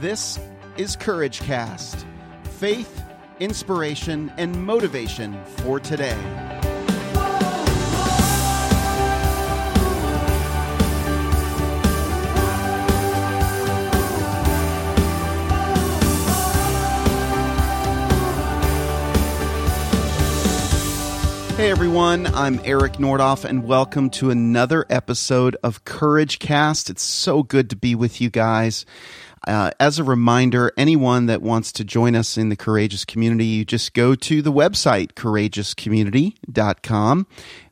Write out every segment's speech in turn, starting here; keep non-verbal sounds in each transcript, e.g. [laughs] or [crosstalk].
This is Courage Cast faith, inspiration, and motivation for today. Hey everyone, I'm Eric Nordoff and welcome to another episode of Courage Cast. It's so good to be with you guys. Uh, as a reminder, anyone that wants to join us in the Courageous community, you just go to the website, courageouscommunity.com,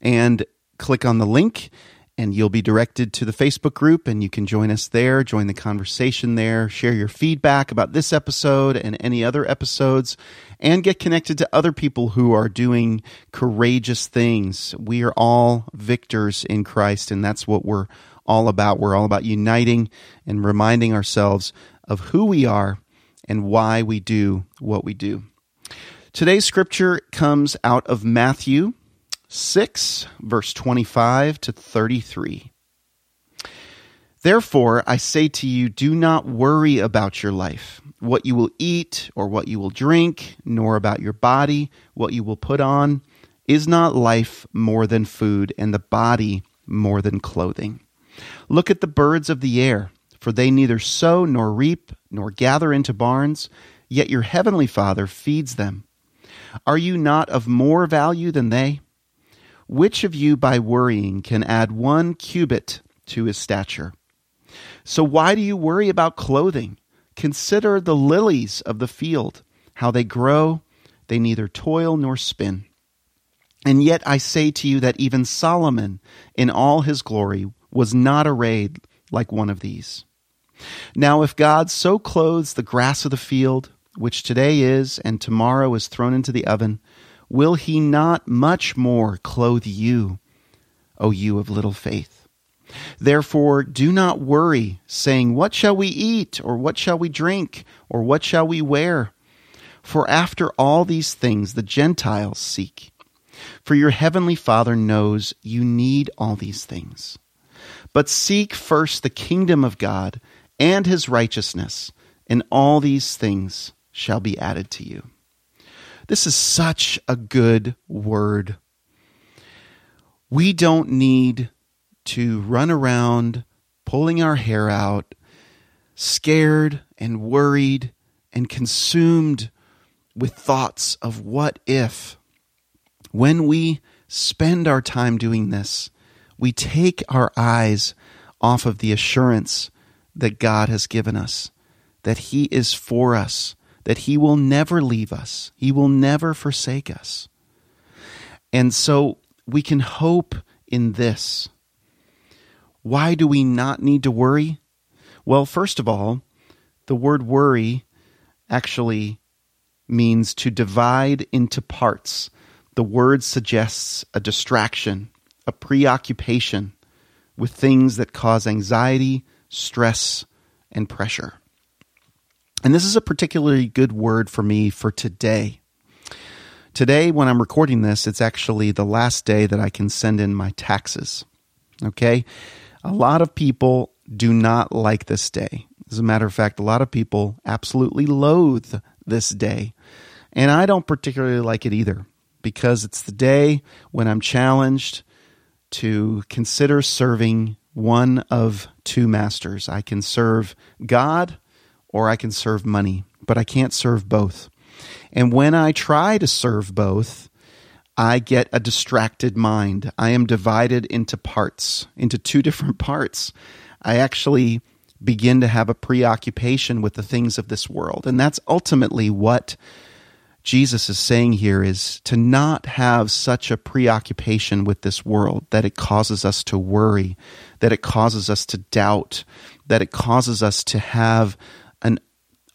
and click on the link and you'll be directed to the Facebook group and you can join us there, join the conversation there, share your feedback about this episode and any other episodes, and get connected to other people who are doing courageous things. We are all victors in Christ, and that's what we're all about. We're all about uniting and reminding ourselves of who we are and why we do what we do. Today's scripture comes out of Matthew 6, verse 25 to 33. Therefore, I say to you, do not worry about your life, what you will eat or what you will drink, nor about your body, what you will put on. Is not life more than food, and the body more than clothing? Look at the birds of the air, for they neither sow nor reap nor gather into barns, yet your heavenly Father feeds them. Are you not of more value than they? Which of you by worrying can add one cubit to his stature? So why do you worry about clothing? Consider the lilies of the field, how they grow, they neither toil nor spin. And yet I say to you that even Solomon, in all his glory, was not arrayed like one of these. Now, if God so clothes the grass of the field, which today is and tomorrow is thrown into the oven, will he not much more clothe you, O you of little faith? Therefore, do not worry, saying, What shall we eat, or what shall we drink, or what shall we wear? For after all these things the Gentiles seek. For your heavenly Father knows you need all these things. But seek first the kingdom of God and his righteousness, and all these things shall be added to you. This is such a good word. We don't need to run around pulling our hair out, scared and worried and consumed with thoughts of what if. When we spend our time doing this, we take our eyes off of the assurance that God has given us, that He is for us, that He will never leave us, He will never forsake us. And so we can hope in this. Why do we not need to worry? Well, first of all, the word worry actually means to divide into parts. The word suggests a distraction, a preoccupation with things that cause anxiety, stress, and pressure. And this is a particularly good word for me for today. Today, when I'm recording this, it's actually the last day that I can send in my taxes. Okay? A lot of people do not like this day. As a matter of fact, a lot of people absolutely loathe this day. And I don't particularly like it either because it's the day when I'm challenged to consider serving one of two masters. I can serve God or I can serve money, but I can't serve both. And when I try to serve both, I get a distracted mind. I am divided into parts, into two different [laughs] parts. I actually begin to have a preoccupation with the things of this world. And that's ultimately what Jesus is saying here is to not have such a preoccupation with this world that it causes us to worry, that it causes us to doubt, that it causes us to have an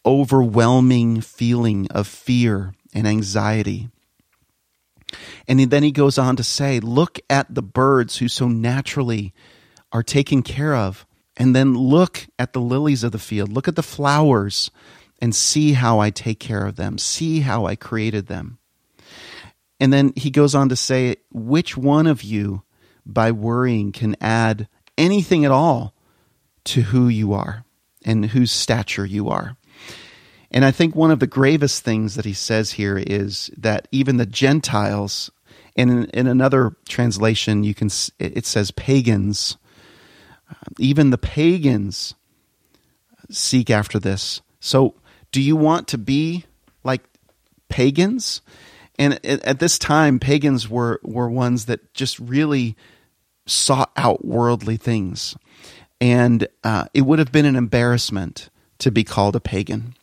overwhelming feeling of fear and anxiety. And then he goes on to say, Look at the birds who so naturally are taken care of. And then look at the lilies of the field. Look at the flowers and see how I take care of them. See how I created them. And then he goes on to say, Which one of you, by worrying, can add anything at all to who you are? and whose stature you are. And I think one of the gravest things that he says here is that even the Gentiles, and in, in another translation, you can it says pagans. Even the pagans seek after this. So, do you want to be like pagans? And at this time, pagans were were ones that just really sought out worldly things, and uh, it would have been an embarrassment to be called a pagan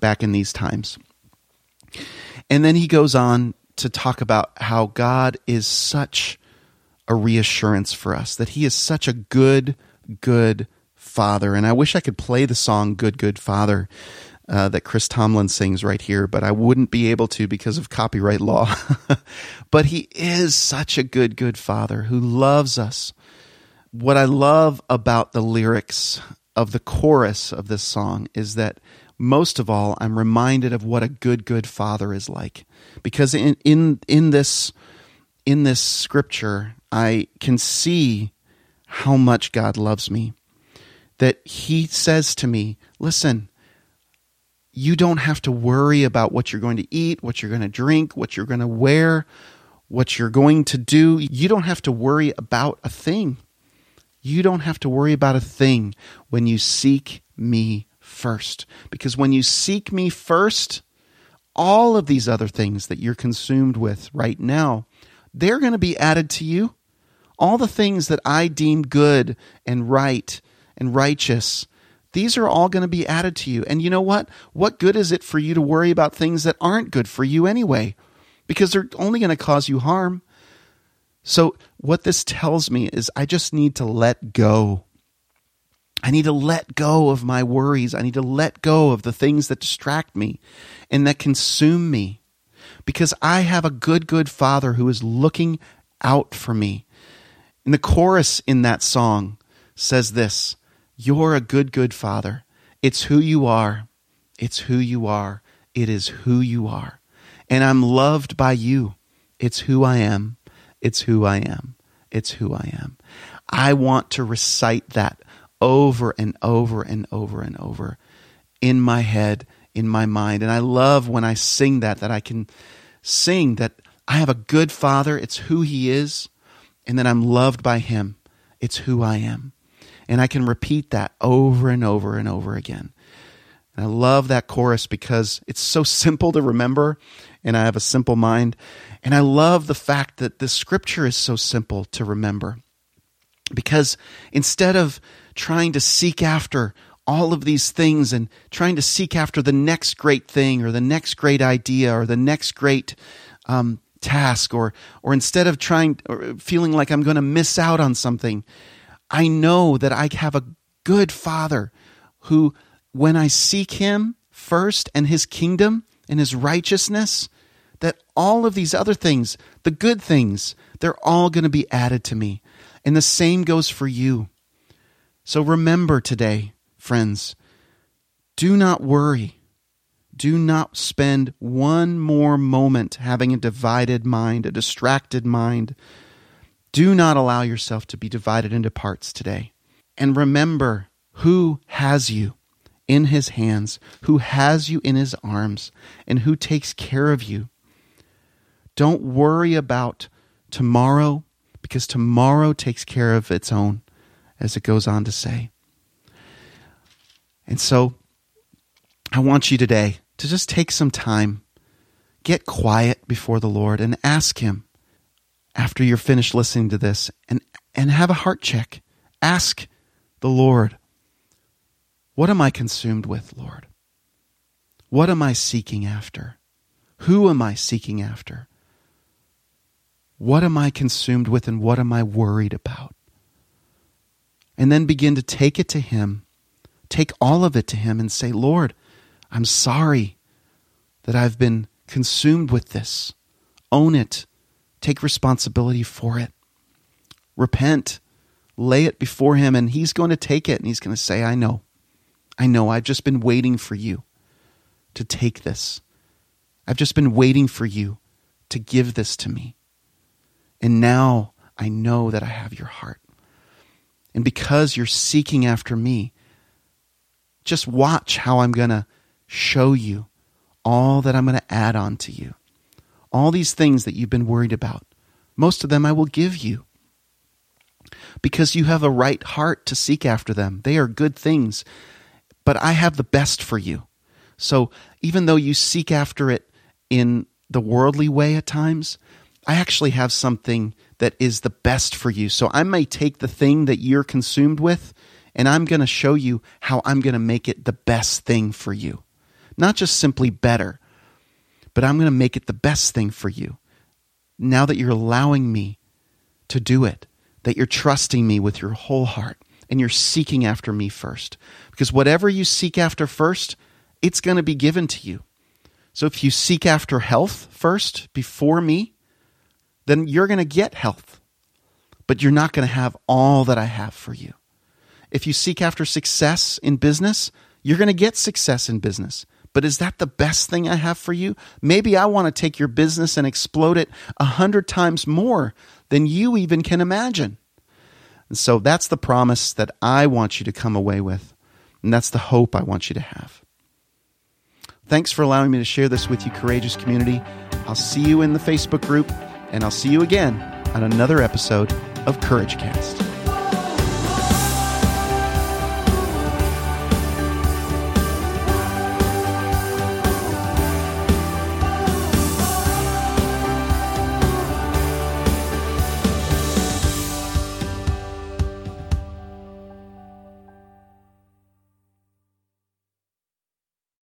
back in these times. And then he goes on to talk about how God is such a reassurance for us, that he is such a good, good father. And I wish I could play the song Good, Good Father uh, that Chris Tomlin sings right here, but I wouldn't be able to because of copyright law. [laughs] but he is such a good, good father who loves us. What I love about the lyrics of the chorus of this song is that most of all, I'm reminded of what a good, good father is like. Because in, in, in this, in this scripture, I can see how much God loves me. That he says to me, listen, you don't have to worry about what you're going to eat, what you're going to drink, what you're going to wear, what you're going to do. You don't have to worry about a thing. You don't have to worry about a thing when you seek me first. Because when you seek me first, all of these other things that you're consumed with right now, they're going to be added to you. All the things that I deem good and right and righteous, these are all going to be added to you. And you know what? What good is it for you to worry about things that aren't good for you anyway? Because they're only going to cause you harm. So, what this tells me is I just need to let go I need to let go of my worries. I need to let go of the things that distract me and that consume me because I have a good, good father who is looking out for me. And the chorus in that song says this You're a good, good father. It's who you are. It's who you are. It is who you are. And I'm loved by you. It's who I am. It's who I am. It's who I am. I want to recite that over and over and over and over in my head, in my mind. And I love when I sing that, that I can sing that I have a good father, it's who he is, and that I'm loved by him, it's who I am. And I can repeat that over and over and over again. And I love that chorus because it's so simple to remember, and I have a simple mind. And I love the fact that the scripture is so simple to remember. Because instead of trying to seek after all of these things and trying to seek after the next great thing or the next great idea or the next great um, task or or instead of trying or feeling like I'm going to miss out on something, I know that I have a good father who when I seek him first and his kingdom and his righteousness, that all of these other things, the good things, they're all going to be added to me. And the same goes for you. So remember today, friends, do not worry. Do not spend one more moment having a divided mind, a distracted mind. Do not allow yourself to be divided into parts today. And remember who has you in his hands, who has you in his arms, and who takes care of you. Don't worry about tomorrow because tomorrow takes care of its own as it goes on to say. And so I want you today to just take some time, get quiet before the Lord, and ask Him after you're finished listening to this and, and have a heart check. Ask the Lord, What am I consumed with, Lord? What am I seeking after? Who am I seeking after? What am I consumed with and what am I worried about? and then begin to take it to Him. Take all of it to Him and say, Lord, I'm sorry that I've been consumed with this. Own it. Take responsibility for it. Repent. Lay it before Him, and He's going to take it and He's going to say, I know. I know. I've just been waiting for you to take this. I've just been waiting for you to give this to me. And now I know that I have your heart. And because you're seeking after me, Just watch how I'm going to show you all that I'm going to add on to you. All these things that you've been worried about, most of them I will give you because you have a right heart to seek after them. They are good things, but I have the best for you. So even though you seek after it in the worldly way at times, I actually have something that is the best for you. So I may take the thing that you're consumed with and I'm going to show you how I'm going to make it the best thing for you. Not just simply better, but I'm going to make it the best thing for you. Now that you're allowing me to do it, that you're trusting me with your whole heart and you're seeking after me first. Because whatever you seek after first, it's going to be given to you. So if you seek after health first before me, then you're going to get health. But you're not going to have all that I have for you. If you seek after success in business, you're going to get success in business. But is that the best thing I have for you? Maybe I want to take your business and explode it a hundred times more than you even can imagine. And so that's the promise that I want you to come away with. And that's the hope I want you to have. Thanks for allowing me to share this with you, courageous community. I'll see you in the Facebook group, and I'll see you again on another episode of Courage Cast.